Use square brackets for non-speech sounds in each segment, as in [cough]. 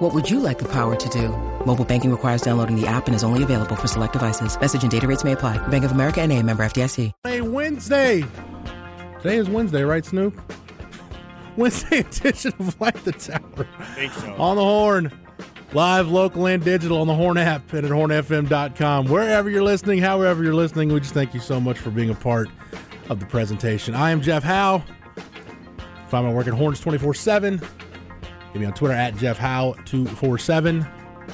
What would you like the power to do? Mobile banking requires downloading the app and is only available for select devices. Message and data rates may apply. Bank of America and a member FDIC. Hey, Wednesday. Today is Wednesday, right, Snoop? Wednesday [laughs] edition of Light the Tower. I think so. On the horn. Live, local, and digital on the Horn app and at hornfm.com. Wherever you're listening, however you're listening, we just thank you so much for being a part of the presentation. I am Jeff Howe. Find my work at Horns 24 7. Give me on Twitter at Jeff Howe 247.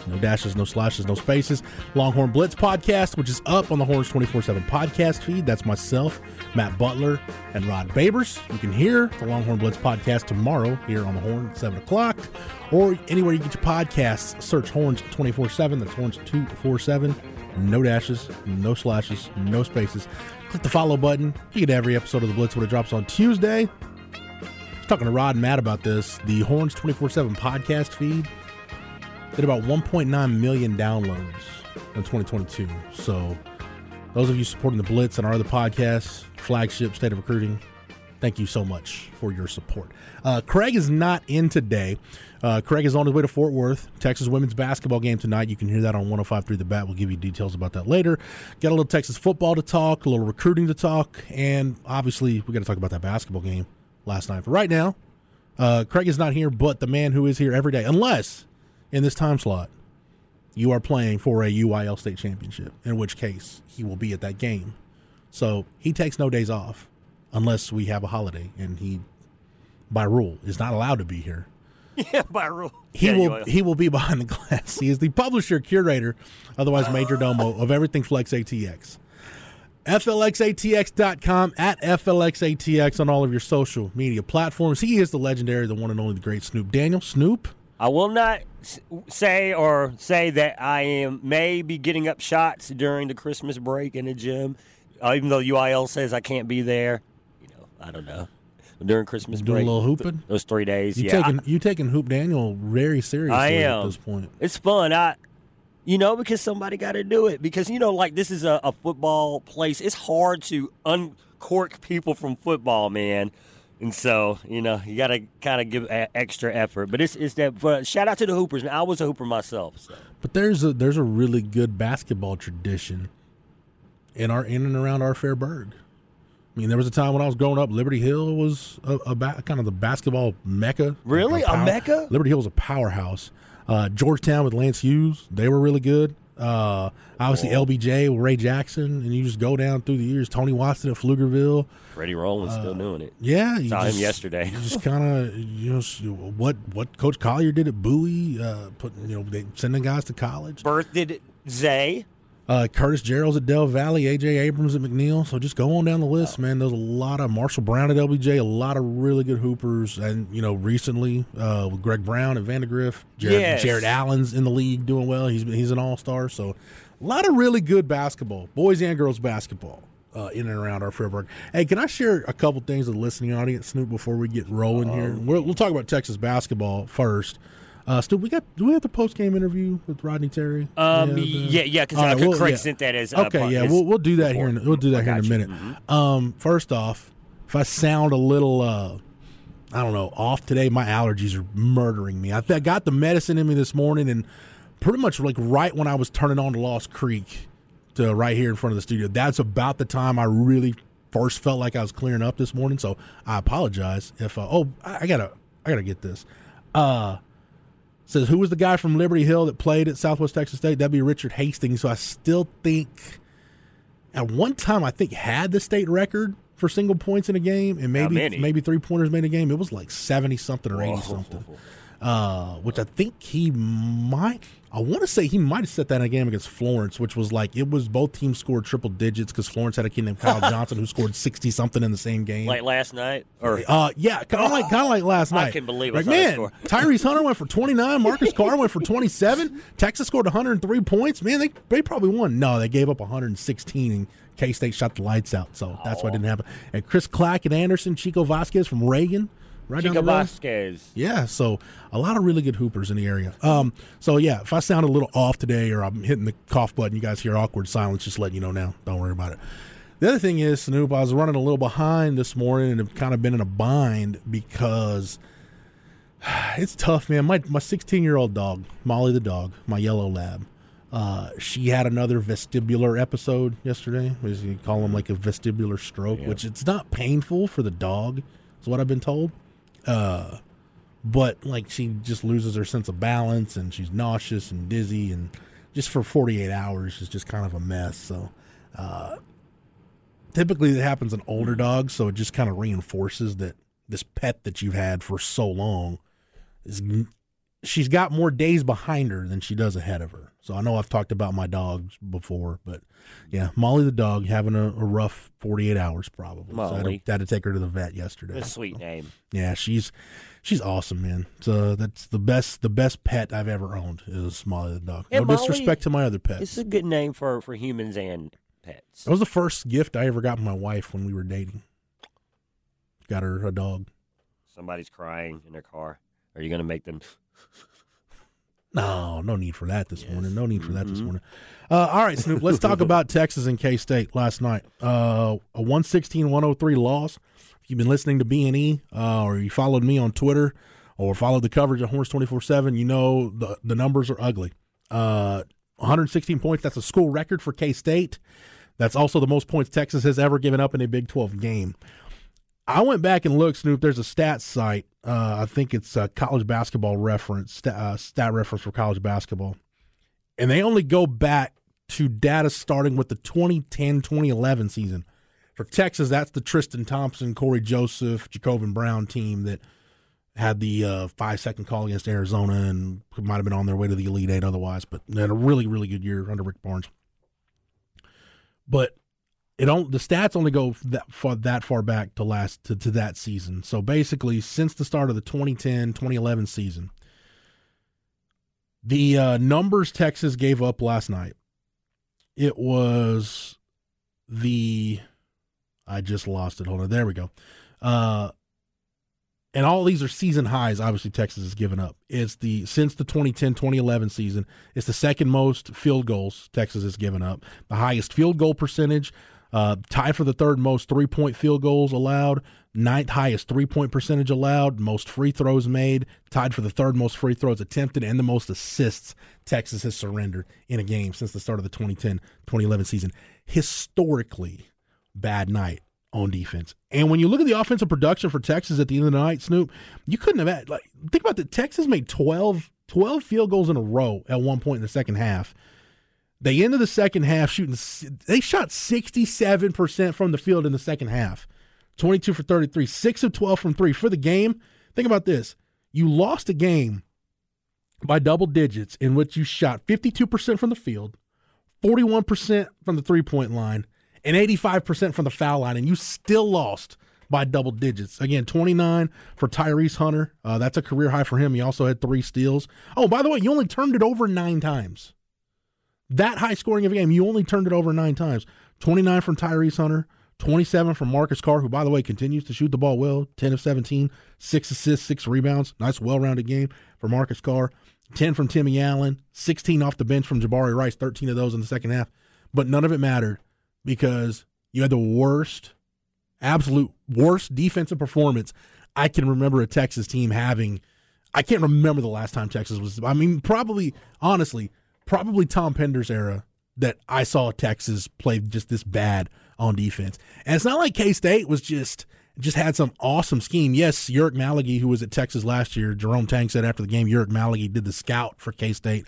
No dashes, no slashes, no spaces. Longhorn Blitz podcast, which is up on the Horns 24 7 podcast feed. That's myself, Matt Butler, and Rod Babers. You can hear the Longhorn Blitz podcast tomorrow here on the Horn at 7 o'clock or anywhere you get your podcasts. Search Horns 24 7. That's Horns 247. No dashes, no slashes, no spaces. Click the follow button. You get every episode of the Blitz when it drops on Tuesday. Talking to Rod and Matt about this. The Horns 24 7 podcast feed did about 1.9 million downloads in 2022. So, those of you supporting the Blitz and our other podcasts, flagship State of Recruiting, thank you so much for your support. Uh, Craig is not in today. Uh, Craig is on his way to Fort Worth, Texas women's basketball game tonight. You can hear that on 105.3 The Bat. We'll give you details about that later. Got a little Texas football to talk, a little recruiting to talk, and obviously we got to talk about that basketball game last night. For right now, uh, Craig is not here, but the man who is here every day, unless in this time slot you are playing for a UIL state championship, in which case he will be at that game. So he takes no days off unless we have a holiday, and he, by rule, is not allowed to be here. [laughs] Yeah, by rule. He Yeah, will will. he will be [laughs] behind the glass. He is the publisher, curator, otherwise major domo of everything Flex ATX. FLXATX.com at FLXATX on all of your social media platforms. He is the legendary, the one and only, the great Snoop Daniel. Snoop, I will not say or say that I am may be getting up shots during the Christmas break in the gym, uh, even though UIL says I can't be there. You know, I don't know. During Christmas break. Doing a little hooping? those three days. you yeah, taking you taking Hoop Daniel very seriously I at am. this point. It's fun. I, you know, because somebody got to do it. Because you know, like this is a, a football place. It's hard to uncork people from football, man. And so, you know, you got to kind of give a, extra effort. But it's it's that. But shout out to the Hoopers. Man, I was a Hooper myself. So. But there's a there's a really good basketball tradition in our in and around our Fairburg. I mean, there was a time when I was growing up, Liberty Hill was a, a ba- kind of the basketball mecca. Really? A mecca? Liberty Hill was a powerhouse. Uh, Georgetown with Lance Hughes, they were really good. Uh, obviously, LBJ with Ray Jackson, and you just go down through the years. Tony Watson at Pflugerville. Freddie Rowland's still doing it. Yeah, you Saw him yesterday. You just [laughs] kind of you know what what Coach Collier did at Bowie, uh, putting you know they sending guys to college. Birthed Zay. Uh, Curtis Gerald's at Del Valle, AJ Abrams at McNeil. So just go on down the list, man. There's a lot of Marshall Brown at LBJ, a lot of really good hoopers, and you know recently uh, with Greg Brown at Vandegrift, Jarrett, Yes. Jarrett Allen's in the league doing well. He's he's an all star. So a lot of really good basketball, boys and girls basketball. Uh, in and around our Fairburg. Hey, can I share a couple things with the listening audience, Snoop, before we get rolling here? We'll, we'll talk about Texas basketball first. Uh, Snoop, we got do we have the post game interview with Rodney Terry? Um, yeah, yeah, because All right, Craig well, yeah. sent that as uh, okay. Yeah, his we'll we'll do that here. In, we'll do that here in a minute. Um, first off, if I sound a little, uh, I don't know, off today, my allergies are murdering me. I, I got the medicine in me this morning, and pretty much like right when I was turning on to Lost Creek, to right here in front of the studio. That's about the time I really first felt like I was clearing up this morning. So I apologize if. Uh, oh, I, I gotta, I gotta get this. Uh, says who was the guy from Liberty Hill that played at Southwest Texas State? That'd be Richard Hastings. So I still think at one time I think had the state record for single points in a game and maybe maybe three pointers made a game. It was like seventy something or eighty something. uh, which I think he might. I want to say he might have set that in a game against Florence, which was like it was both teams scored triple digits because Florence had a kid named Kyle [laughs] Johnson who scored sixty something in the same game. Like last night, or uh, yeah, kind of like kind of like last night. I can believe it. like man. [laughs] Tyrese Hunter went for twenty nine, Marcus Carr went for twenty seven. Texas scored one hundred and three points. Man, they they probably won. No, they gave up one hundred and sixteen and K State shot the lights out, so that's why it didn't happen. And Chris Clack and Anderson, Chico Vasquez from Reagan, right Chico down the road. Vasquez. Yeah, so a lot of really good hoopers in the area. Um, so yeah, if I sound a little off today or I'm hitting the cough button, you guys hear awkward silence, just letting you know now. Don't worry about it. The other thing is, Snoop, I was running a little behind this morning and have kind of been in a bind because [sighs] it's tough, man. My my 16 year old dog, Molly the dog, my yellow lab. Uh, she had another vestibular episode yesterday. You call them like a vestibular stroke, which it's not painful for the dog, is what I've been told. Uh, but like she just loses her sense of balance and she's nauseous and dizzy and just for 48 hours is just kind of a mess. So, uh, typically it happens in older dogs, so it just kind of reinforces that this pet that you've had for so long is she's got more days behind her than she does ahead of her. So I know I've talked about my dogs before, but yeah, Molly the dog having a, a rough 48 hours probably. So I had, to, had to take her to the vet yesterday. A sweet name. Yeah, she's she's awesome, man. So that's the best the best pet I've ever owned is Molly the dog. Yeah, no Molly- disrespect to my other pets. It's a good name for for humans and pets. That was the first gift I ever got my wife when we were dating. Got her a dog. Somebody's crying in their car. Are you going to make them? [laughs] No, no need for that this Yes. morning. No need for that this Mhm. morning. Uh, all right, Snoop, let's talk [laughs] about Texas and K State last night. Uh, a 116 103 loss. If you've been listening to B&E uh, or you followed me on Twitter or followed the coverage at Horns 24 7, you know the, the numbers are ugly. Uh, 116 points, that's a school record for K State. That's also the most points Texas has ever given up in a Big 12 game. I went back and looked, Snoop. There's a stats site. Uh, I think it's a college basketball reference, stat, uh, stat reference for college basketball. And they only go back to data starting with the 2010 2011 season. For Texas, that's the Tristan Thompson, Cory Joseph, J'Covan Brown team that had the uh, five second call against Arizona and might have been on their way to the Elite Eight otherwise, but had a really, really good year under Rick Barnes. But it don't the stats only go that far that far back to last to, to that season. So basically, since the start of the 2010 2011 season, the uh, numbers Texas gave up last night, it was the I just lost it. Hold on, there we go. Uh, and all these are season highs. Obviously, Texas has given up. It's the since the 2010-2011 season. It's the second most field goals Texas has given up. The highest field goal percentage, uh, tied for the third most three-point field goals allowed. Ninth highest three-point percentage allowed. Most free throws made. Tied for the third most free throws attempted, and the most assists Texas has surrendered in a game since the start of the 2010-2011 season. Historically bad night on defense. And when you look at the offensive production for Texas at the end of the night, Snoop, you couldn't have had like think about that. Texas made 12, 12 field goals in a row at one point in the second half. They ended the second half shooting. They shot sixty seven percent from the field in the second half, twenty two for thirty three, six of twelve from three for the game. Think about this: you lost a game by double digits in which you shot fifty two percent from the field, forty one percent from the three point line, and 85% from the foul line, and you still lost by double digits. Again, 29 for Tyrese Hunter. Uh, that's a career high for him. He also had three steals. Oh, by the way, you only turned it over nine times. That high scoring of a game, you only turned it over nine times. 29 from Tyrese Hunter, 27 from Marcus Carr, who, by the way, continues to shoot the ball well 10 of 17, six assists, six rebounds. Nice, well rounded game for Marcus Carr. 10 from Timmy Allen, 16 off the bench from Jabari Rice, 13 of those in the second half. But none of it mattered because you had the worst, absolute worst defensive performance I can remember a Texas team having. I can't remember the last time Texas was. I mean, probably, honestly, probably Tom Penders' era that I saw Texas play just this bad on defense. And it's not like K State was just just had some awesome scheme. Yes, Ulric Maligi, who was at Texas last year, Jerome Tang said after the game, Ulric Maligi did the scout for K State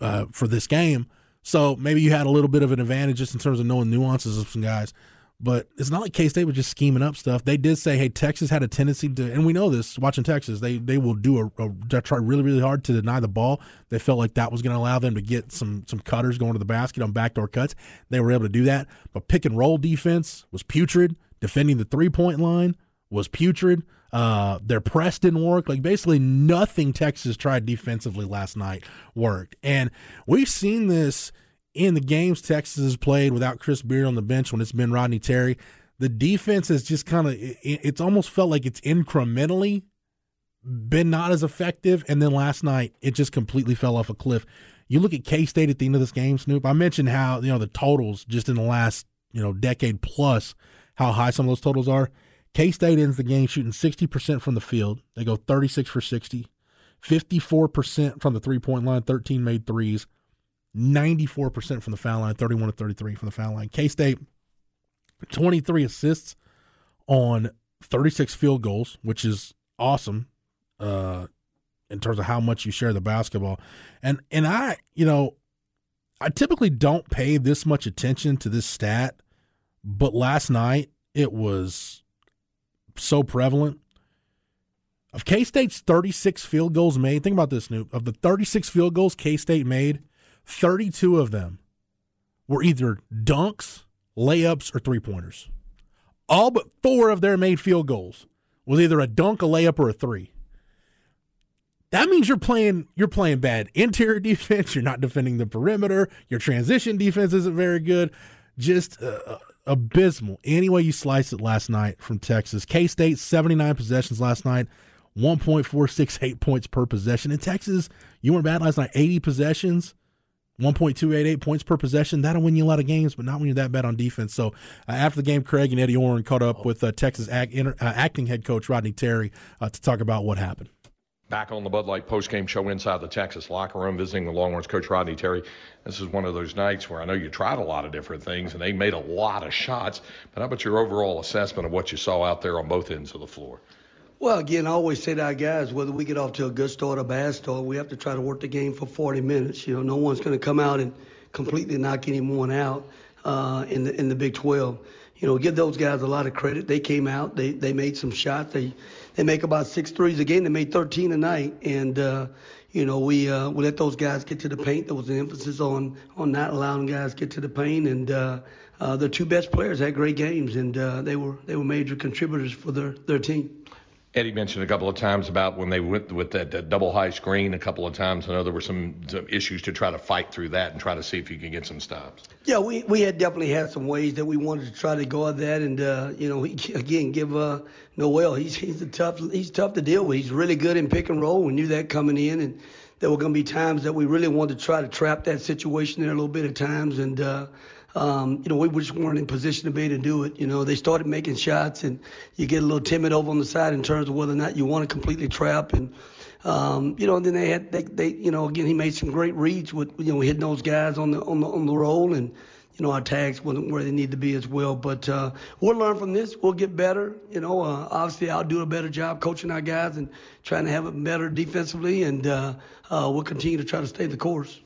uh, for this game. So maybe you had a little bit of an advantage just in terms of knowing nuances of some guys. But it's not like K State was just scheming up stuff. They did say, "Hey, Texas had a tendency to," and we know this watching Texas. They they will do a, a try really really hard to deny the ball. They felt like that was going to allow them to get some some cutters going to the basket on backdoor cuts. They were able to do that. But pick and roll defense was putrid. Defending the three point line was putrid. Uh, their press didn't work. Like basically nothing Texas tried defensively last night worked. And we've seen this in the games Texas has played without Chris Beard on the bench when it's been Rodney Terry, the defense has just kind of it, it's almost felt like it's incrementally been not as effective. And then last night it just completely fell off a cliff. You look at K State at the end of this game, Snoop. I mentioned how you know the totals just in the last you know decade plus how high some of those totals are. K State ends the game shooting 60% from the field. They go 36 for 60, 54% from the three point line, 13 made threes. 94% from the foul line, 31 to 33 from the foul line. K State, 23 assists on 36 field goals, which is awesome uh, in terms of how much you share the basketball. And and I, you know, I typically don't pay this much attention to this stat, but last night it was so prevalent. Of K State's 36 field goals made, think about this, Snoop. Of the 36 field goals K State made, 32 of them were either dunks, layups, or three pointers. All but four of their made field goals was either a dunk, a layup, or a three. That means you're playing you're playing bad interior [laughs] defense. You're not defending the perimeter. Your transition defense isn't very good. Just uh, uh abysmal. Any way you slice it last night from Texas. K State 79 possessions last night, 1.468 points per possession. In Texas, you weren't bad last night. 80 possessions, 1.288 points per possession. That'll win you a lot of games, but not when you're that bad on defense. So uh, after the game, Craig and Eddie Oran caught up with uh, Texas inter, uh, acting head coach Rodney Terry uh, to talk about what happened. Back on the Bud Light postgame show inside the Texas locker room, visiting the Longhorns coach Rodney Terry. This is one of those nights where I know you tried a lot of different things and they made a lot of shots. But how about your overall assessment of what you saw out there on both ends of the floor? Well, again, I always say to our guys, whether we get off to a good start or a bad start, we have to try to work the game for 40 minutes. You know, no one's going to come out and completely knock anyone out uh, in the in the Big 12. You know, give those guys a lot of credit. They came out, they they made some shots. They they make about six threes a game. They made 13 a night, and uh, you know we uh, we let those guys get to the paint. There was an emphasis on on not allowing guys get to the paint, and uh, uh, their two best players had great games, and uh, they were they were major contributors for their their team. Eddie mentioned a couple of times about when they went with that, that, double high screen a couple of times. I know there were some, some, issues to try to fight through that and try to see if you can get some stops. Yeah, we, we had definitely had some ways that we wanted to try to guard that, and uh, you know, [laughs] again, give uh, Nowell. He's he's a tough he's tough to deal with. He's really good in pick and roll. We knew that coming in, and there were going to be times that we really wanted to try to trap that situation there a little bit of times, and. Uh, um, you know, we just weren't in position to be to do it. You know, they started making shots, and you get a little timid over on the side in terms of whether or not you want to completely trap. And um, you know, and then they had they, they you know again he made some great reads with you know hitting those guys on the on the on the roll and. You know, our tags wasn't where they need to be as well. But uh, we'll learn from this. We'll get better. You know, uh, obviously I'll do a better job coaching our guys and trying to have it better defensively, and uh, uh, we'll continue to try to stay the course.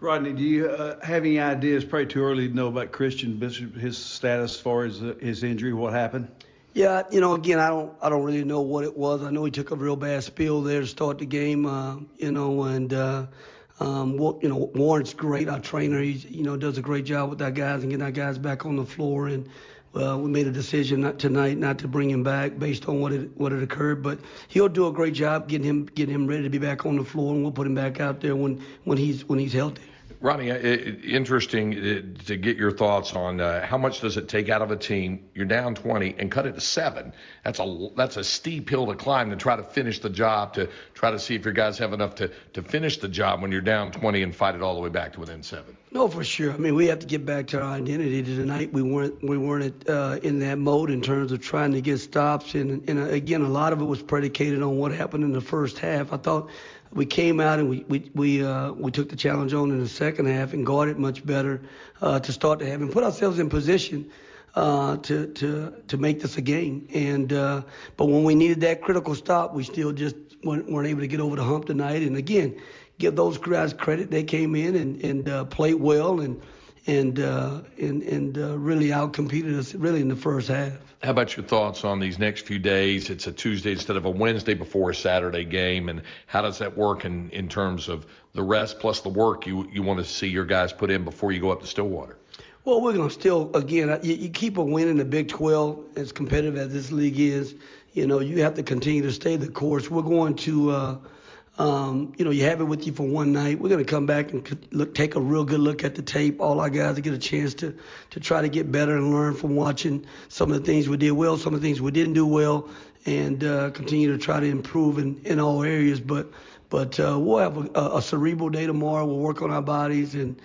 Rodney, do you uh, have any ideas? Probably too early to know about Christian Bishop, his status as far as uh, his injury, what happened? Yeah, you know, again, I don't, I don't really know what it was. I know he took a real bad spill there to start the game, uh, you know, and uh, um, you know, Warren's great, our trainer. He, you know, does a great job with our guys and getting our guys back on the floor. And uh, we made a decision not tonight not to bring him back based on what it what had occurred, but he'll do a great job getting him getting him ready to be back on the floor, and we'll put him back out there when when he's when he's healthy. Ronnie, uh, interesting uh, to get your thoughts on uh, how much does it take out of a team? You're down 20 and cut it to seven. That's a that's a steep hill to climb to try to finish the job. To try to see if your guys have enough to to finish the job when you're down 20 and fight it all the way back to within seven. No, for sure. I mean, we have to get back to our identity. Tonight, we weren't we weren't uh, in that mode in terms of trying to get stops, and and again, a lot of it was predicated on what happened in the first half. I thought we came out and we we we, uh, we took the challenge on in the second half and guarded much better uh, to start the half and put ourselves in position uh, to to to make this a game. And uh, but when we needed that critical stop, we still just weren't, weren't able to get over the hump tonight. And again, give those guys credit. They came in and and uh, played well and and uh, and and uh, really outcompeted us really in the first half. How about your thoughts on these next few days? It's a Tuesday instead of a Wednesday before a Saturday game, and how does that work in, in terms of the rest plus the work you you want to see your guys put in before you go up to Stillwater? Well, we're going to still, again, you, you keep a win in the Big 12, as competitive as this league is. You know, you have to continue to stay the course. We're going to, uh, um, you know, you have it with you for one night. We're going to come back and look, take a real good look at the tape. All our guys to get a chance to, to try to get better and learn from watching some of the things we did well, some of the things we didn't do well, and uh, continue to try to improve in, in all areas. But, but uh, we'll have a, a cerebral day tomorrow. We'll work on our bodies and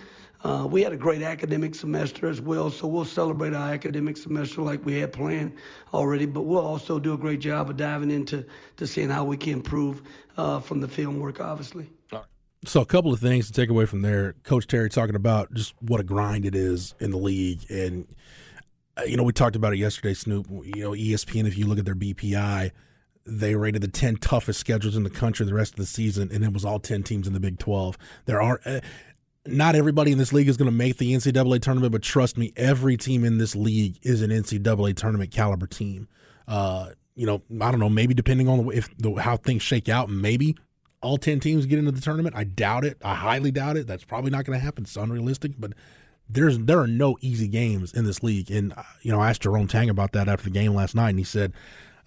uh, we had a great academic semester as well, so we'll celebrate our academic semester like we had planned already. But we'll also do a great job of diving into to seeing how we can improve uh, from the film work, obviously. So a couple of things to take away from there. Coach Terry talking about just what a grind it is in the league, and uh, you know we talked about it yesterday, Snoop. You know ESPN, if you look at their BPI, they rated the 10 toughest schedules in the country the rest of the season, and it was all 10 teams in the Big 12. There are, uh, not everybody in this league is going to make the NCAA tournament, but trust me, every team in this league is an NCAA tournament caliber team. Uh, you know, I don't know, maybe depending on the, if the, how things shake out, maybe all 10 teams get into the tournament. I doubt it. I highly doubt it. That's probably not going to happen. It's unrealistic, but there's there are no easy games in this league. And uh, you know, I asked Jerome Tang about that after the game last night, and he said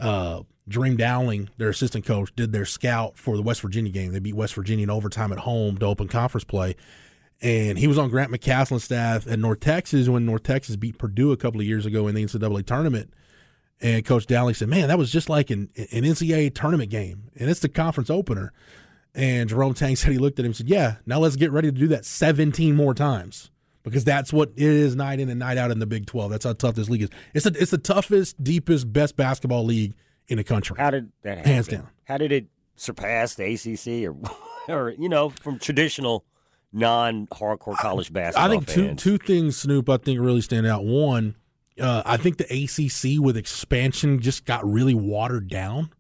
uh, Jareem Dowling, their assistant coach, did their scout for the West Virginia game. They beat West Virginia in overtime at home to open conference play and he was on Grant McCasland's staff at North Texas when North Texas beat Purdue a couple of years ago in the NCAA tournament. And Coach Dowling said, "Man, that was just like an, an NCAA tournament game, and it's the conference opener." And Jerome Tang [laughs] said he looked at him and said, "Yeah, now let's get ready to do that 17 more times." Because that's what it is night in and night out in the Big 12. That's how tough this league is. It's a, it's the toughest, deepest, best basketball league in the country. How did that happen? Hands down. How did it surpass the ACC or, [laughs] or you know, from traditional – non-hardcore college basketball. I think fans. two two things, Snoop. I think really stand out. One, uh, I think the ACC with expansion just got really watered down.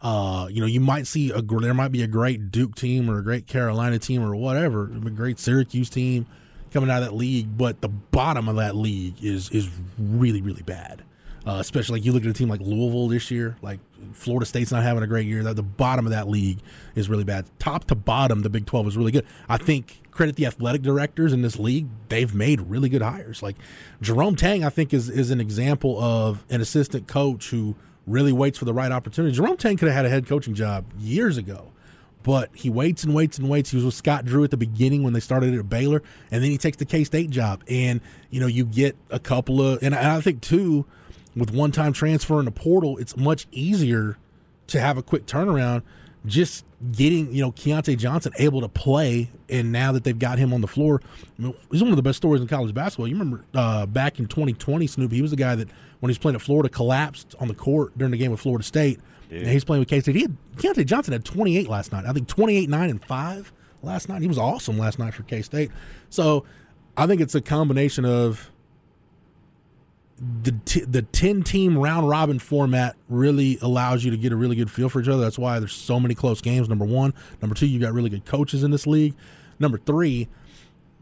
Uh, you know, you might see a there might be a great Duke team or a great Carolina team or whatever, a great Syracuse team coming out of that league, but the bottom of that league is is really really bad. Uh, especially like you look at a team like Louisville this year, like Florida State's not having a great year. The bottom of that league is really bad. Top to bottom, the Big 12 is really good. I think credit the athletic directors in this league; they've made really good hires. Like Jerome Tang, I think is is an example of an assistant coach who really waits for the right opportunity. Jerome Tang could have had a head coaching job years ago, but he waits and waits and waits. He was with Scott Drew at the beginning when they started at Baylor, and then he takes the K State job. And you know, you get a couple of, and I think too with one time transfer in the portal, it's much easier to have a quick turnaround. Just getting, you know, Keyontae Johnson able to play, and now that they've got him on the floor, he's one of the best stories in college basketball. You remember uh, back in 2020, Snoop, he was the guy that when he was playing at Florida collapsed on the court during the game with Florida State. Dude. And he's playing with K State. He had Keyontae Johnson had 28 last night. I think 28, 9, and 5 last night. He was awesome last night for K State. So I think it's a combination of the t- the 10 team round robin format really allows you to get a really good feel for each other. That's why there's so many close games. Number 1, number 2, you've got really good coaches in this league. Number 3,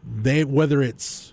they whether it's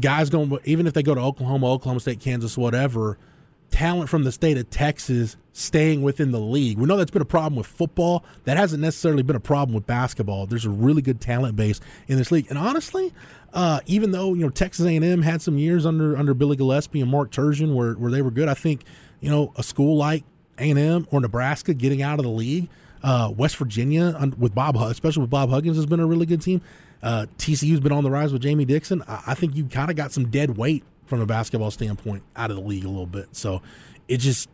guys going even if they go to Oklahoma, Oklahoma State, Kansas, whatever, talent from the state of Texas staying within the league. We know that's been a problem with football. That hasn't necessarily been a problem with basketball. There's a really good talent base in this league, and honestly, uh, even though you know Texas A&M had some years under under Billy Gillispie and Mark Turgeon where where they were good, I think you know a school like A&M or Nebraska getting out of the league. Uh, West Virginia with Bob, especially with Bob Huggins, has been a really good team. Uh, TCU's been on the rise with Jamie Dixon. I, I think you kind of got some dead weight from a basketball standpoint out of the league a little bit. So it just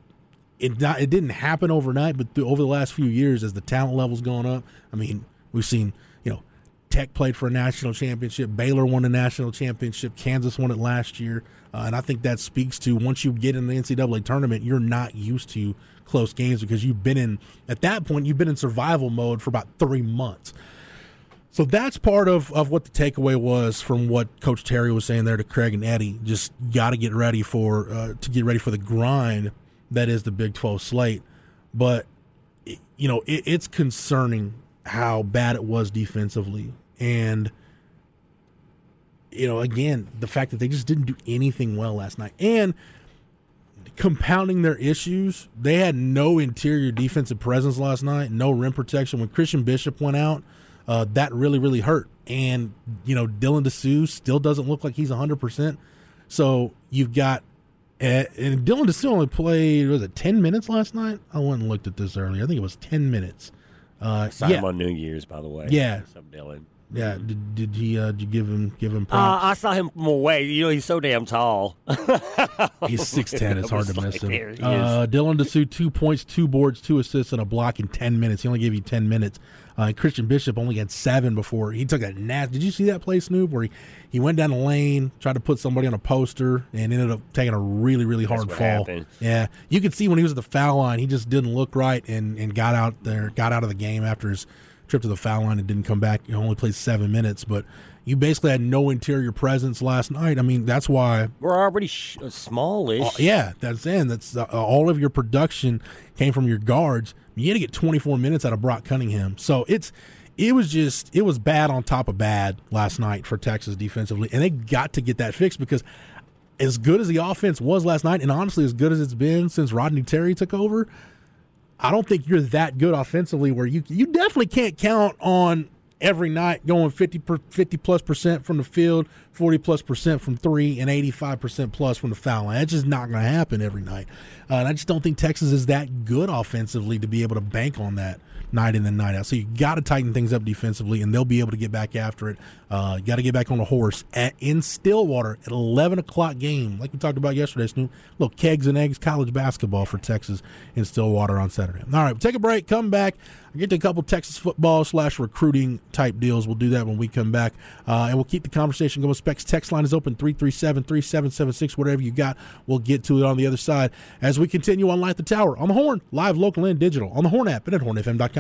it not it didn't happen overnight, but through, over the last few years, as the talent level's gone up, I mean, we've seen you know Tech played for a national championship. Baylor won a national championship. Kansas won it last year. Uh, and I think that speaks to once you get in the NCAA tournament, you're not used to close games because you've been in, at that point, you've been in survival mode for about three months. So that's part of, of what the takeaway was from what Coach Terry was saying there to Craig and Eddie. Just got to get ready for uh, to get ready for the grind that is the Big 12 slate. But you know, it, it's concerning how bad it was defensively. And, you know, again, the fact that they just didn't do anything well last night. And compounding their issues, they had no interior defensive presence last night, no rim protection. When Christian Bishop went out, uh, that really, really hurt. And, you know, Dylan Disu still doesn't look like he's 100%. So you've got and, and Dylan Disu only played was it ten minutes last night? I went and looked at this earlier. I think it was ten minutes. Uh, Signed yeah. on New Year's, by the way. Yeah, Dylan? Yeah, did, did he? Uh, did you give him give him props? Uh, I saw him from away. You know, he's so damn tall. [laughs] he's six ten. It's hard to miss him. Uh, Dylan Disu, two points, two boards, two assists, and a block in ten minutes. He only gave you ten minutes. Uh, Christian Bishop only had seven before he took a nat. Did you see that play, Snoop, where he, he went down the lane, tried to put somebody on a poster, and ended up taking a really, really hard fall. Happened. Yeah, you could see when he was at the foul line, he just didn't look right and, and got out there, got out of the game after his trip to the foul line and didn't come back. You only played seven minutes, but you basically had no interior presence last night. I mean, that's why we're already sh- uh, smallish. Uh, yeah, that's in. That's uh, all of your production came from your guards. You had to get 24 minutes out of Brock Cunningham. So it's it was just it was bad on top of bad last night for Texas defensively, and they got to get that fixed because as good as the offense was last night, and honestly as good as it's been since Rodney Terry took over, I don't think you're that good offensively where you you definitely can't count on every night going 50 per, 50 plus percent from the field, 40 plus percent from three, and 85 percent plus from the foul line. That's just not going to happen every night. Uh, and I just don't think Texas is that good offensively to be able to bank on that night in and night out. So you got to tighten things up defensively, and they'll be able to get back after it. Uh, you got to get back on the horse at, in Stillwater at 11 o'clock game, like we talked about yesterday, Snoop. Look, kegs and eggs college basketball for Texas in Stillwater on Saturday. All right, take a break, come back. I get to a couple Texas football slash recruiting type deals. We'll do that when we come back, uh, and we'll keep the conversation going. Specs text line is open 337 3776. Whatever you got, we'll get to it on the other side as we continue on Light the Tower on the Horn, live, local, and digital on the Horn app and at hornfm.com.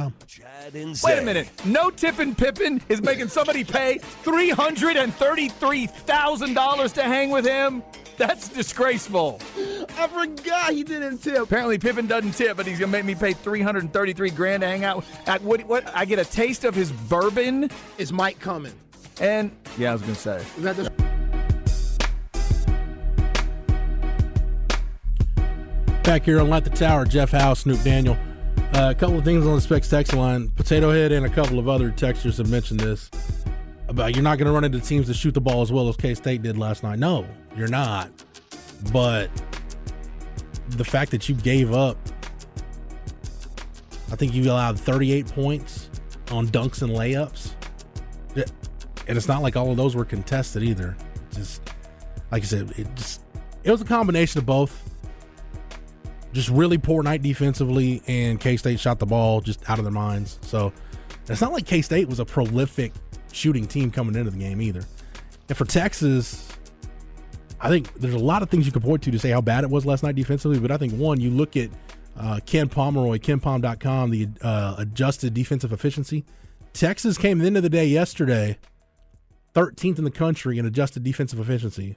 Wait a minute. No Tippin Pippin is making somebody pay $333,000 to hang with him? That's disgraceful. I forgot he didn't tip. Apparently Pippin doesn't tip, but he's gonna make me pay 333 grand to hang out. At what? What? I get a taste of his bourbon. Is Mike coming? And yeah, I was gonna say. Back here on Light the Tower, Jeff Howe, Snoop Daniel. Uh, a couple of things on the Specs text line. Potato Head and a couple of other textures have mentioned this. About you're not going to run into teams that shoot the ball as well as K State did last night. No, you're not. But the fact that you gave up, I think you allowed 38 points on dunks and layups. And it's not like all of those were contested either. Just like I said, it just it was a combination of both just really poor night defensively, and K State shot the ball just out of their minds. So it's not like K State was a prolific shooting team coming into the game either. And for Texas, I think there's a lot of things you can point to to say how bad it was last night defensively. But I think one, you look at uh, Ken Pomeroy, KenPom.com, the uh, adjusted defensive efficiency. Texas came into the day yesterday 13th in the country in adjusted defensive efficiency.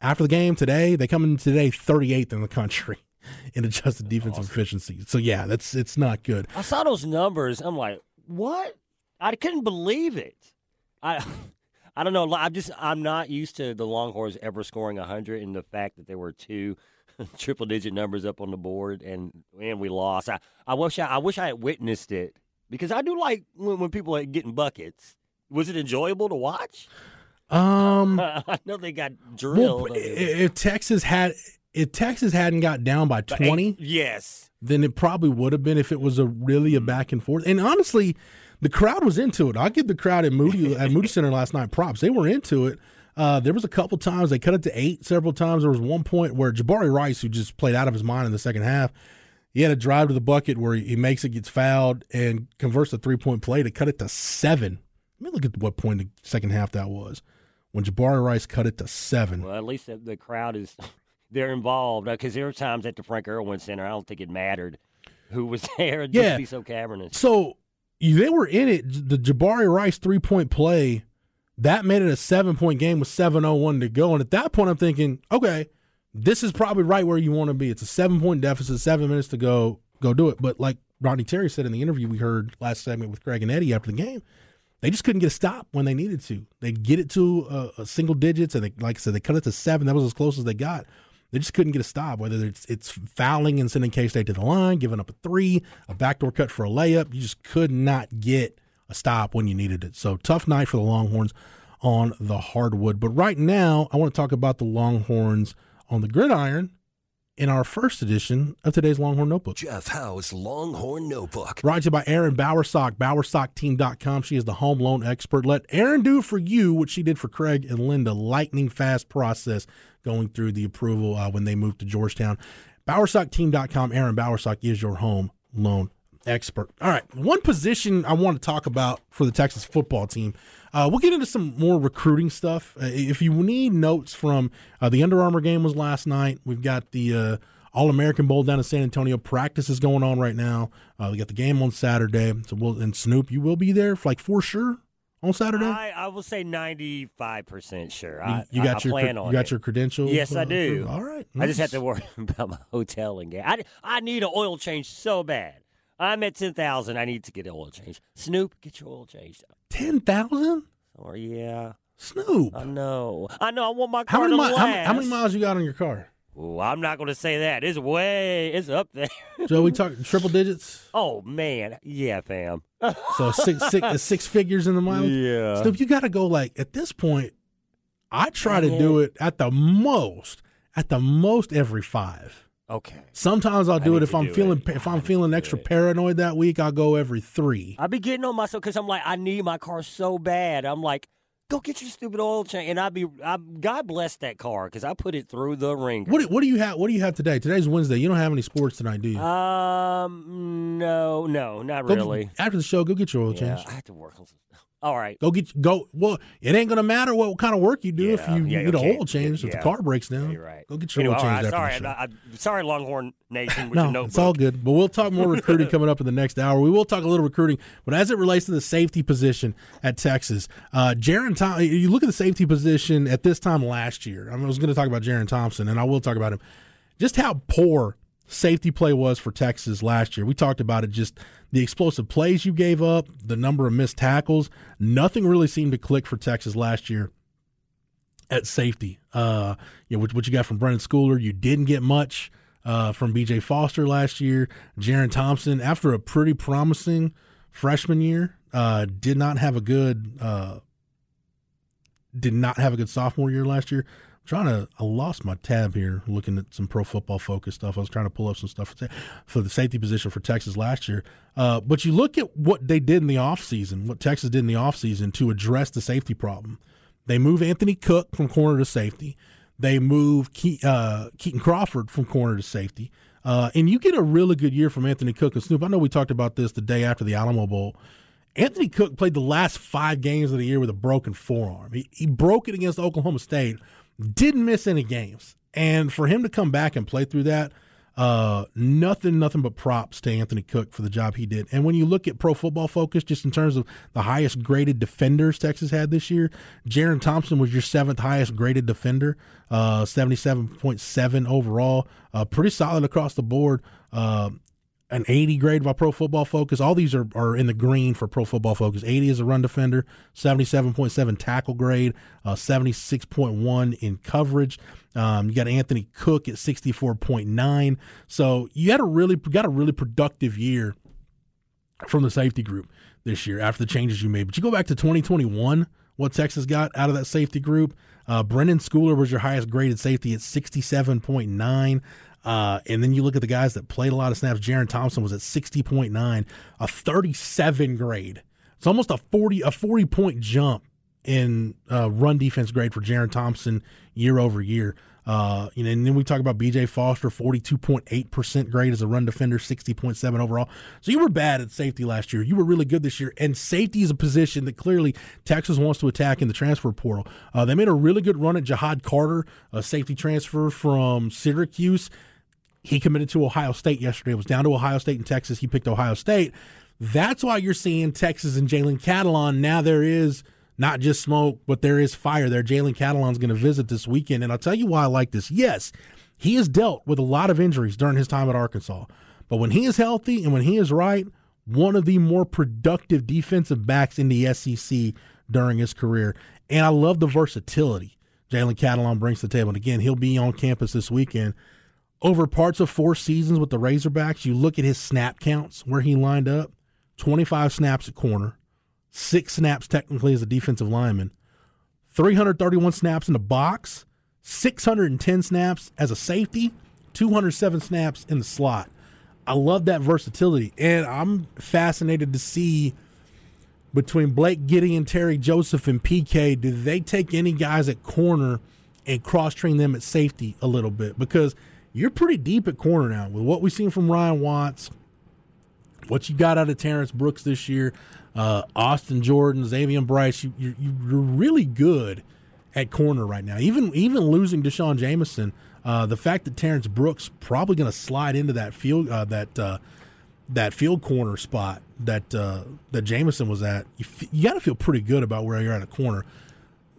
After the game today, they come in today 38th in the country in adjusted defensive awesome. efficiency. So yeah, that's it's not good. I saw those numbers. I'm like, what? I couldn't believe it. I [laughs] I don't know. I'm just I'm not used to the Longhorns ever scoring 100, and the fact that there were two [laughs] triple digit numbers up on the board, and and we lost. I, I wish I, I wish I had witnessed it because I do like when, when people are getting buckets. Was it enjoyable to watch? Um, [laughs] I know they got drilled. Well, if Texas had if Texas hadn't got down by 20, yes, then it probably would have been if it was a really a back and forth. And honestly, the crowd was into it. I give the crowd at Moody [laughs] at Moody Center last night props. They were into it. Uh, there was a couple times they cut it to eight. Several times there was one point where Jabari Rice, who just played out of his mind in the second half, he had a drive to the bucket where he makes it, gets fouled, and converts a three point play to cut it to seven Let me look at what point in the second half that was when Jabari Rice cut it to seven. Well, at least the, the crowd is they're involved because there were times at the Frank Erwin Center I don't think it mattered who was [laughs] there. It'd Yeah. just be so cavernous. So they were in it. The Jabari Rice three point play that made it a seven point game with seven oh one to go. And at that point, I'm thinking, okay, this is probably right where you want to be. It's a seven point deficit, seven minutes to go. Go do it. But like Rodney Terry said in the interview we heard last segment with Craig and Eddie after the game, they just couldn't get a stop when they needed to. They'd get it to uh, a single digits, and they, like I said, they cut it to seven. That was as close as they got. They just couldn't get a stop. Whether it's it's fouling and sending K State to the line, giving up a three, a backdoor cut for a layup, you just could not get a stop when you needed it. So tough night for the Longhorns on the hardwood. But right now, I want to talk about the Longhorns on the gridiron in our first edition of today's Longhorn Notebook. Jeff Howe's Longhorn Notebook. Brought to you by Erin Bowersock, bowersockteam.com. She is the home loan expert. Let Erin do for you what she did for Craig and Linda. Lightning fast process going through the approval uh, when they moved to Georgetown. Bowersockteam.com. Erin Bowersock is your home loan expert. All right, one position I want to talk about for the Texas football team. Uh, we'll get into some more recruiting stuff. Uh, if you need notes from uh, the Under Armour game was last night, we've got the uh, All American Bowl down in San Antonio. Practice is going on right now. Uh, we got the game on Saturday. So we'll and Snoop, you will be there for like for sure on Saturday. I, I will say ninety five percent sure. I, you got I, your plan on you got it. your credentials. Yes, I uh, do. All right. I just have to worry [laughs] about my hotel and gas. I, I need an oil change so bad. I'm at ten thousand. I need to get oil changed. Snoop, get your oil changed. ten thousand. Or yeah, Snoop. I know. I know. I want my How car many, to mi- last. how, many, how many miles you got on your car? Ooh, I'm not going to say that. It's way. It's up there. Joe, we [laughs] talk triple digits. oh man, yeah, fam. So six six [laughs] six figures in the mileage. Yeah. Snoop, you got to go like at this point. I try to do it at the most, at the most every five. Okay. Sometimes I'll do it if I'm feeling it. if I'm feeling extra paranoid that week. I'll go every three. I be getting on myself because I'm like, I need my car so bad. I'm like, go get your stupid oil change, and I be, I, God bless that car because I put it through the ringer. What do, what do you have? What do you have today? Today's Wednesday. You don't have any sports tonight, do you? Um, no, no, not Go really. after the show, go get your oil Yeah, change. I have to work on some. All right. Go get go. Well, it ain't gonna matter what kind of work you do if you, yeah, you get okay. an oil change if the car breaks down. You're right. Go get your Anyway, oil change right, after sorry, the show. I, I, sorry, Longhorn Nation. No, it's all good. But we'll talk more [laughs] recruiting coming up in the next hour. We will talk a little recruiting, but as it relates to the safety position at Texas, uh, Jaron Tom, you look at the safety position at this time last year. I, mean, I was going to talk about Jerrin Thompson, and I will talk about him. Just how poor safety play was for Texas last year. We talked about it. Just the explosive plays you gave up, the number of missed tackles. Nothing really seemed to click for Texas last year at safety. Uh, you know, what, what you got from Brenden Schooler, you didn't get much uh, from B.J. Foster last year. Jerrin Thompson, after a pretty promising freshman year, uh, did not have a good uh, did not have a good sophomore year last year. Trying to, I lost my tab here looking at some pro football focus stuff. I was trying to pull up some stuff for the safety position for Texas last year. Uh, but you look at what they did in the offseason, what Texas did in the offseason to address the safety problem. They move Anthony Cook from corner to safety. They move Ke- uh, Kitan Crawford from corner to safety. Uh, and you get a really good year from Anthony Cook and Snoop. I know we talked about this the day after the Alamo Bowl. Anthony Cook played the last five games of the year with a broken forearm. He, he broke it against Oklahoma State, didn't miss any games. And for him to come back and play through that, uh, nothing, nothing but props to Anthony Cook for the job he did. And when you look at Pro Football Focus, just in terms of the highest graded defenders Texas had this year, Jerrin Thompson was your seventh highest graded defender, uh, seventy-seven point seven overall, uh, pretty solid across the board. An 80 grade by Pro Football Focus. All these are, are in the green for Pro Football Focus. 80 is a run defender, 77.7 tackle grade, uh, 76.1 in coverage. Um, you got Anthony Cook at 64.9. So you had a really got a really productive year from the safety group this year after the changes you made. But you go back to 2021, what Texas got out of that safety group. Uh, Brenden Schooler was your highest graded safety at 67.9. Uh, and then you look at the guys that played a lot of snaps. Jerrin Thompson was at 60.9, a 37 grade. It's almost a 40 a 40 point jump in uh, run defense grade for Jerrin Thompson year over year. Uh, you know, and then we talk about BJ Foster, 42.8% grade as a run defender, 60.7 overall. So you were bad at safety last year. You were really good this year. And safety is a position that clearly Texas wants to attack in the transfer portal. Uh, they made a really good run at Ja'Had Carter, a safety transfer from Syracuse. He committed to Ohio State yesterday. It was down to Ohio State and Texas. He picked Ohio State. That's why you're seeing Texas and Jalen Catalon. Now there is – not just smoke, but there is fire there. Jalen Catalon's going to visit this weekend, and I'll tell you why I like this. Yes, he has dealt with a lot of injuries during his time at Arkansas, but when he is healthy and when he is right, one of the more productive defensive backs in the SEC during his career. And I love the versatility Jalen Catalon brings to the table. And again, he'll be on campus this weekend. Over parts of four seasons with the Razorbacks, you look at his snap counts where he lined up 25 snaps at corner, six snaps technically as a defensive lineman, 331 snaps in the box, 610 snaps as a safety, 207 snaps in the slot. I love that versatility, and I'm fascinated to see between Blake Gideon, Terry Joseph, and PK, do they take any guys at corner and cross train them at safety a little bit? Because you're pretty deep at corner now with what we've seen from Ryan Watts, what you got out of Terrence Brooks this year uh, Austin Jordan, Xavier Bryce, you, you, you're really good at corner right now. Even even losing D'Shawn Jamison, uh, the fact that Terrence Brooks probably going to slide into that field uh, that uh, that field corner spot that uh, that Jamison was at, you, f- you got to feel pretty good about where you're at a corner.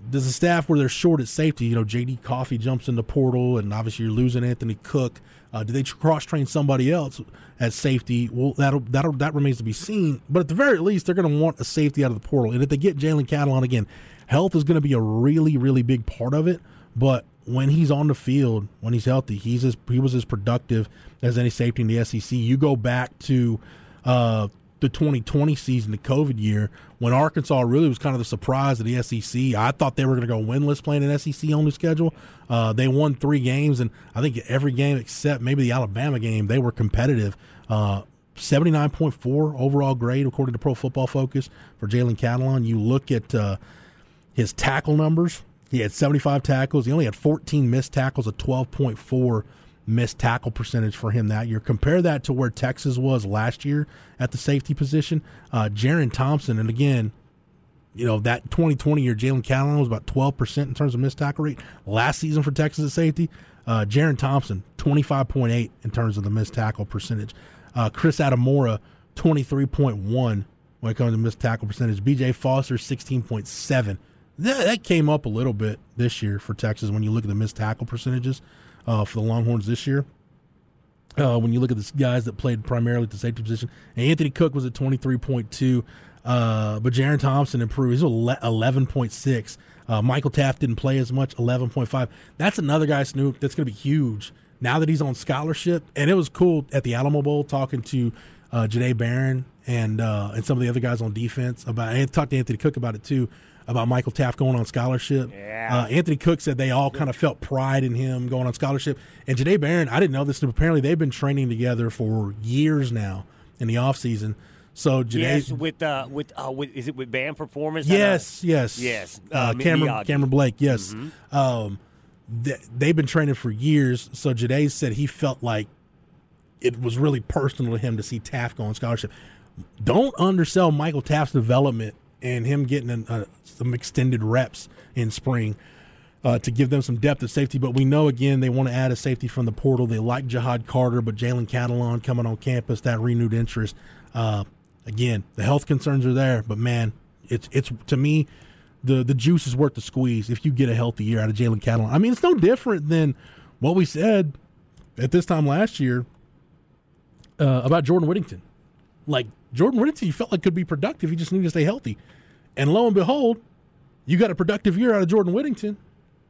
Does the staff where they're short at safety? You know, J.D. Coffey jumps in the portal, and obviously you're losing Anthony Cook. Uh, do they cross train somebody else at safety? Well, that'll, that'll, that remains to be seen. But at the very least, they're going to want a safety out of the portal. And if they get Jalen Catalon again, health is going to be a really, really big part of it. But when he's on the field, when he's healthy, he's as, he was as productive as any safety in the SEC. You go back to uh, the 2020 season, the COVID year, when Arkansas really was kind of the surprise of the SEC. I thought they were going to go winless playing an SEC only schedule. Uh, they won three games, and I think every game except maybe the Alabama game, they were competitive. Uh, 79.4 overall grade, according to Pro Football Focus, for Jalen Catalon. You look at uh, his tackle numbers. He had 75 tackles. He only had 14 missed tackles, a 12.4 missed tackle percentage for him that year. Compare that to where Texas was last year at the safety position. Uh, Jerrin Thompson, and again, you know, that 2020 year, Jalen Catalon was about 12% in terms of missed tackle rate. Last season for Texas at safety, uh, Jerrin Thompson, 25.8 in terms of the missed tackle percentage. Uh, Chris Adimora, 23.1 when it comes to missed tackle percentage. BJ Foster, 16.7. That, that came up a little bit this year for Texas when you look at the missed tackle percentages uh, for the Longhorns this year. Uh, when you look at the guys that played primarily at the safety position, Anthony Cook was at 23.2, uh, but Jerrin Thompson improved. He's 11.6. Uh, Michael Taft didn't play as much, 11.5. That's another guy, Snoop, that's going to be huge now that he's on scholarship. And it was cool at the Alamo Bowl talking to uh, Barron and uh, and some of the other guys on defense about. And talked to Anthony Cook about it too about Michael Taft going on scholarship. Yeah. Uh, Anthony Cook said they all kind of felt pride in him going on scholarship. And Jahdae Barron, I didn't know this, but apparently they've been training together for years now in the off season. So Jahdae, yes, with uh, with uh, with is it with band performance? Yes, yes, yes. Uh, Um, Cameron Miyagi. Cameron Blake, yes. Mhm. Um, th- they've been training for years. So Jade said he felt like it was really personal to him to see Taft go on scholarship. Don't undersell Michael Taft's development and him getting an, uh, some extended reps in spring. Uh, to give them some depth at safety, but we know again they want to add a safety from the portal. They like Jihad Carter, but Jalen Catalon coming on campus, that renewed interest. Uh, again, the health concerns are there, but man, it's it's to me the the juice is worth the squeeze if you get a healthy year out of Jalen Catalon. I mean, it's no different than what we said at this time last year uh, about Jordan Whittington. Like Jordan Whittington, you felt like could be productive. He just needed to stay healthy, and lo and behold, you got a productive year out of Jordan Whittington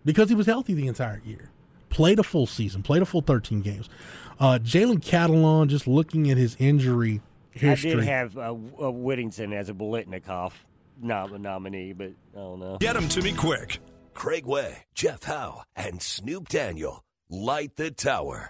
because he was healthy the entire year. Played a full season, played a full 13 games. Uh, Jalen Catalon, just looking at his injury history. I did have uh, uh, Whittington as a Biletnikoff nom- nominee, but I don't know. Get them to me quick. Craig Way, Jeff Howe, and Snoop Daniel. Light the tower.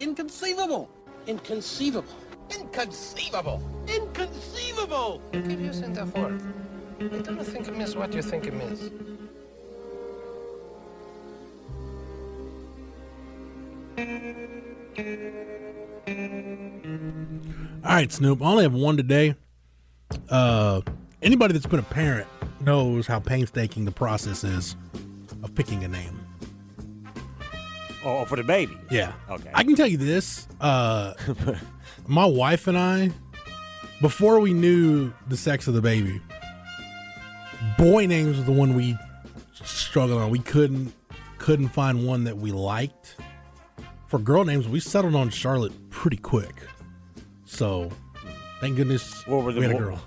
Inconceivable! Inconceivable! Inconceivable! Inconceivable! Keep using that word. I don't think it means what you think it means. All right, Snoop. I only have one today. Uh, anybody that's been a parent knows how painstaking the process is of picking a name. Oh, for the baby. Yeah. Okay. I can tell you this. Uh, my wife and I, before we knew the sex of the baby, boy names were the one we struggled on. We couldn't couldn't find one that we liked. For girl names, we settled on Charlotte pretty quick. So, thank goodness What were the we had a girl.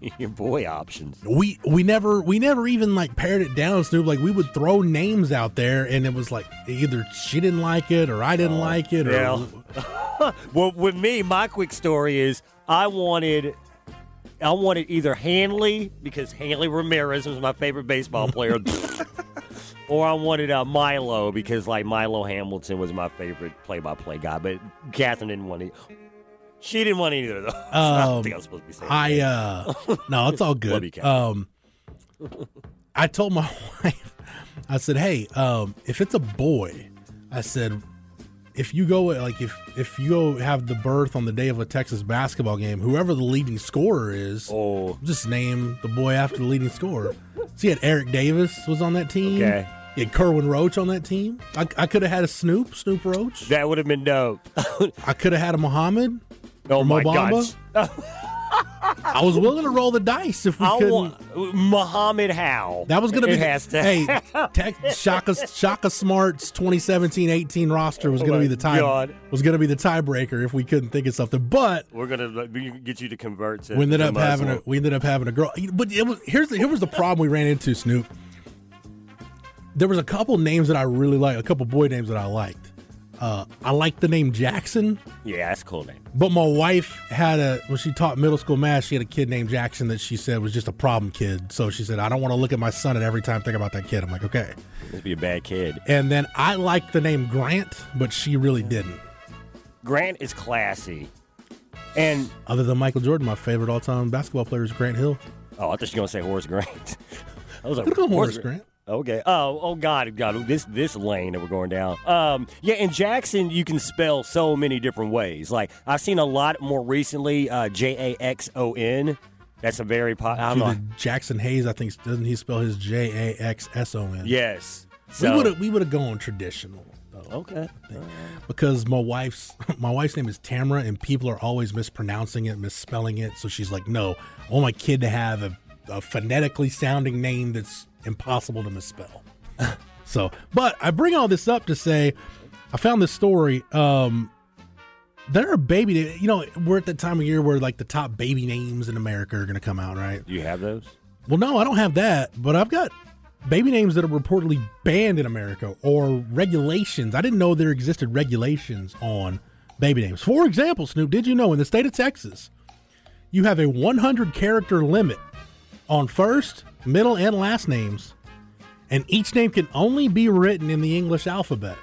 [laughs] your boy options? We we never we never even like pared it down, Snoop. Like we would throw names out there, and it was like either she didn't like it or I didn't like it. Or Yeah. [laughs] well, with me, my quick story is I wanted. I wanted either Hanley because Hanley Ramirez was my favorite baseball player, [laughs] or I wanted uh, Milo because like Milo Hamilton was my favorite play-by-play guy. But Catherine didn't want it. She didn't want either of those. I don't Um, think I was supposed to be saying. I uh [laughs] no, it's all good. Um I told my [laughs] wife, I said, Hey, um, if it's a boy, I said, if you go like if if you go have the birth on the day of a Texas basketball game, whoever the leading scorer is, oh. just name the boy after the leading scorer. So you had Eric Davis was on that team. Okay. You had Kerwin Roach on that team. I, I could have had a Snoop, Snoop Roach. That would have been dope. I could have had a Muhammad. Oh my Mo gosh. [laughs] I was willing to roll the dice if we I couldn't. want Muhammad Howe. That was going to be It has to. Hey, tech, Shaka Shaka Smart's 2017-18 roster was Oh going to my be the oh tie God. was going to be the tiebreaker if we couldn't think of something. But We're we can get you to convert to. we ended to up having a we ended up having a girl. But it was here's the, here was the problem we ran into. Snoop. There was a couple names that I really liked, a couple boy names that I liked. Uh, I like the name Jackson. Yeah, that's a cool name. But my wife had a when she taught middle school math, she had a kid named Jackson that she said was just a problem kid. So she said, I don't want to look at my son and every time think about that kid. I'm like, okay. Must be a bad kid. And then I liked the name Grant, but she really didn't. Grant is classy, and Other than Michael Jordan, my favorite all time basketball player is Grant Hill. oh, I thought you were gonna say Horace Grant. [laughs] I was like, Horace Grant. Okay. Oh, oh God, God, this this lane that we're going down. Um, yeah, in Jackson, you can spell so many different ways. Like I've seen a lot more recently. Uh, J A X O N. That's a very popular. I'm Either not. Jaxson Hayes, I think, doesn't he spell his J A X S O N? Yes. we would have we would have gone traditional. though, Okay. Because my wife's [laughs] my wife's name is Tamara, and people are always mispronouncing it, misspelling it. So she's like, "No, I want my kid to have a, a phonetically sounding name that's impossible to misspell." so, but I bring all this up to say, I found this story. Um, there are baby, you know, we're at the time of year where like the top baby names in America are going to come out, right? Do you have those? Well, no, I don't have that, but I've got baby names that are reportedly banned in America or regulations. I didn't know there existed regulations on baby names. For example, Snoop, did you know in the state of Texas, you have a 100 character limit on first, middle, and last names, and each name can only be written in the English alphabet.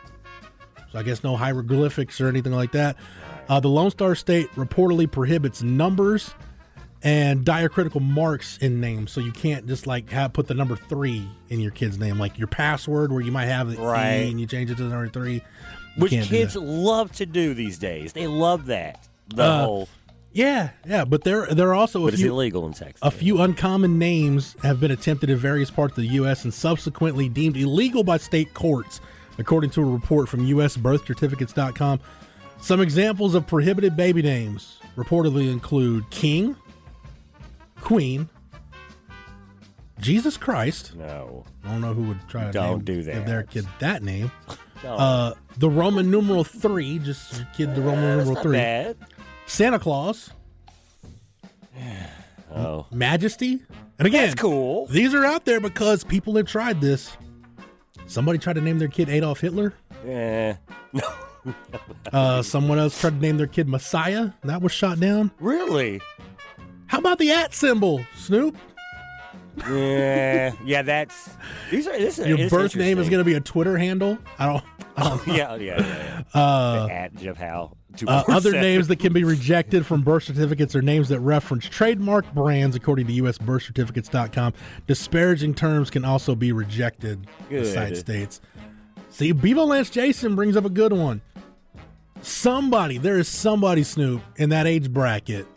So I guess no hieroglyphics or anything like that. Uh, the Lone Star State reportedly prohibits numbers and diacritical marks in names, so you can't just like have put the number three in your kid's name, like your password where you might have the Right. E and you change it to the number three. You Which kids love to do these days. They love that. The Uh, whole. Yeah, yeah, but there there are also But a it's few illegal in Texas. A few uncommon names have been attempted in various parts of the U.S. and subsequently deemed illegal by state courts, according to a report from USBirthCertificates.com. Some examples of prohibited baby names reportedly include King, Queen, Jesus Christ. No. I don't know who would try to Don't do give that. their kid that name. Uh, the Roman numeral three, just kid the Roman That's numeral not three. bad. Santa Claus. Oh. Majesty. And again, That's cool. These are out there because people have tried this. Somebody tried to name their kid Adolf Hitler. Yeah. [laughs] No. Uh, someone else tried to name their kid Messiah. That was shot down. Really? How about the at symbol, Snoop? Yeah. yeah. That's these are this is Your birth name is going to be a Twitter handle. I don't. I don't [laughs] know. yeah, yeah, yeah. yeah. Uh, At Jeff Howe. Uh, other 247. names that can be [laughs] rejected from birth certificates are names that reference trademark brands, according to USBirthCertificates.com. Disparaging terms can also be rejected, the Good. site states. See, Bevo Lance Jason brings up a good one. Somebody, there is somebody, Snoop, in that age bracket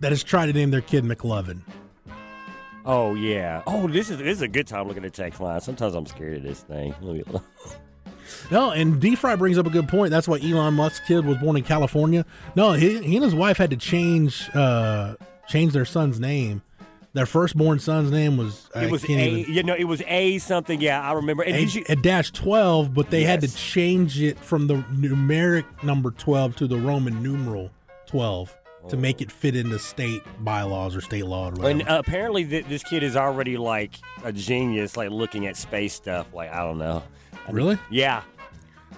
that has tried to name their kid McLovin. Oh yeah. Oh, this is this is a good time looking at text line. Sometimes I'm scared of this thing. [laughs] No, and D Fry brings up a good point. That's why Elon Musk's kid was born in California. No, he, he and his wife had to change uh, change their son's name. Their firstborn son's name was I It was can't a, even- you know, it was a something. Yeah, I remember. And a, you, a dash twelve, but they had to change it from the numeric number twelve to the Roman numeral twelve to make it fit into state bylaws or state law. Or whatever. and uh, apparently th- this kid is already like a genius, like looking at space stuff. Like I don't know. Really? Yeah.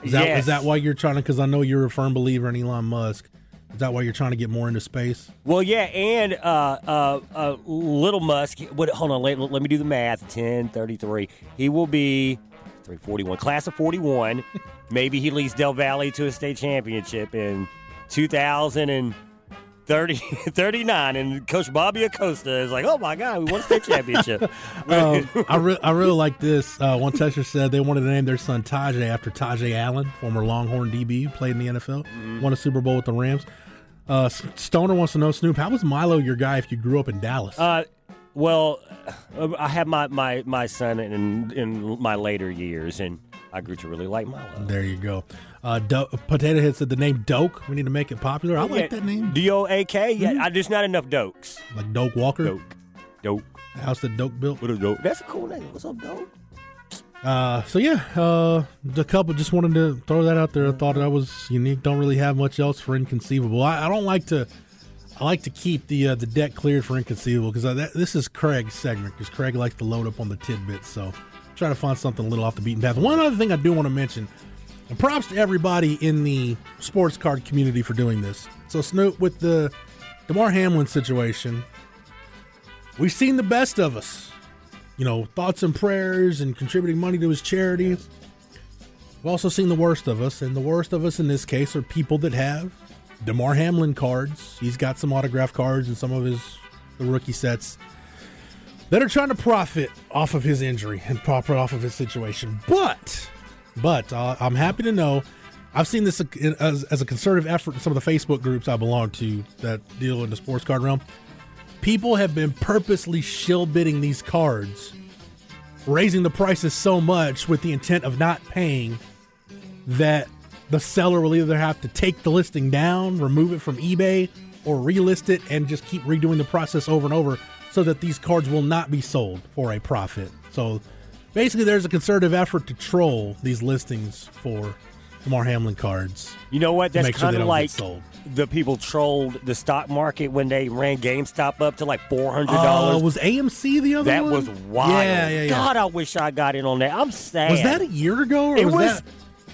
Is that is Yes. that why you're trying to? Because I know you're a firm believer in Elon Musk. Is that why you're trying to get more into space? Well, yeah, and uh, uh, uh, Little Musk. What? Hold on, let, let me do the math. Ten thirty-three. He will be three forty-one. Class of forty-one. [laughs] Maybe he leads Del Valle to a state championship in two thousand and 30, [laughs] 39. And Coach Bobby Acosta is like, "Oh my God, we won a state championship." um, [laughs] I, re- I really like this. Uh, one texter said they wanted to name their son Tajay after Tajay Allen, former Longhorn DB who played in the NFL, Mm-hmm. won a Super Bowl with the Rams. Uh, Stoner wants to know, Snoop, how was Milo your guy if you grew up in Dallas? Uh, well, uh, I had my, my, my son in in my later years, and I grew to really like Milo. there you go. Uh, Do- Potato Head said the name Doak. We need to make it popular. I like that name. D O A K. Yeah, I, there's not enough Doaks. Like Doak Walker. Doak. Doak. The house that Doak built. What a dope. That's a cool name. What's up, dope? Uh, so yeah, uh, the couple just wanted to throw that out there. I thought that was unique. Don't really have much else for inconceivable. I, I don't like to. I like to keep the uh, the deck cleared for inconceivable because this is Craig's segment because Craig likes to load up on the tidbits. So try to find something a little off the beaten path. One other thing I do want to mention, and props to everybody in the sports card community for doing this. So Snoop with the Damar Hamlin situation, we've seen the best of us you know, thoughts and prayers and contributing money to his charity. We've also seen the worst of us, and the worst of us in this case are people that have Damar Hamlin cards. He's got some autograph cards and some of his the rookie sets that are trying to profit off of his injury and profit off of his situation. But, but uh, I'm happy to know I've seen this as, as a concerted effort in some of the Facebook groups I belong to that deal in the sports card realm people have been purposely shill bidding these cards, raising the prices so much with the intent of not paying that the seller will either have to take the listing down, remove it from eBay, or relist it and just keep redoing the process over and over so that these cards will not be sold for a profit. So basically, there's a concerted effort to troll these listings for Damar Hamlin cards. You know what? That's sure kind of don't like the people trolled the stock market when they ran GameStop up to like four hundred Uh, dollars. was AMC the other that one? was wild. Yeah, yeah, yeah. God, I wish I got in on that. I'm sad. Was that a year ago? Or it was, was. that?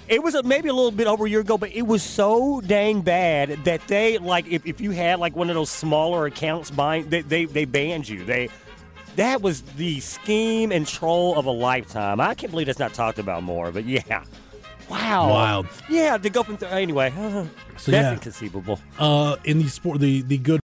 It was a, maybe a little bit over a year ago, but it was so dang bad that they like if, if you had like one of those smaller accounts buying, they, they they banned you. They that was the scheme and troll of a lifetime. I can't believe it's not talked about more. But yeah, wow, Wild. Yeah, to go from th- anyway. [laughs] So, that's yeah. inconceivable. Uh, in the sport, the the good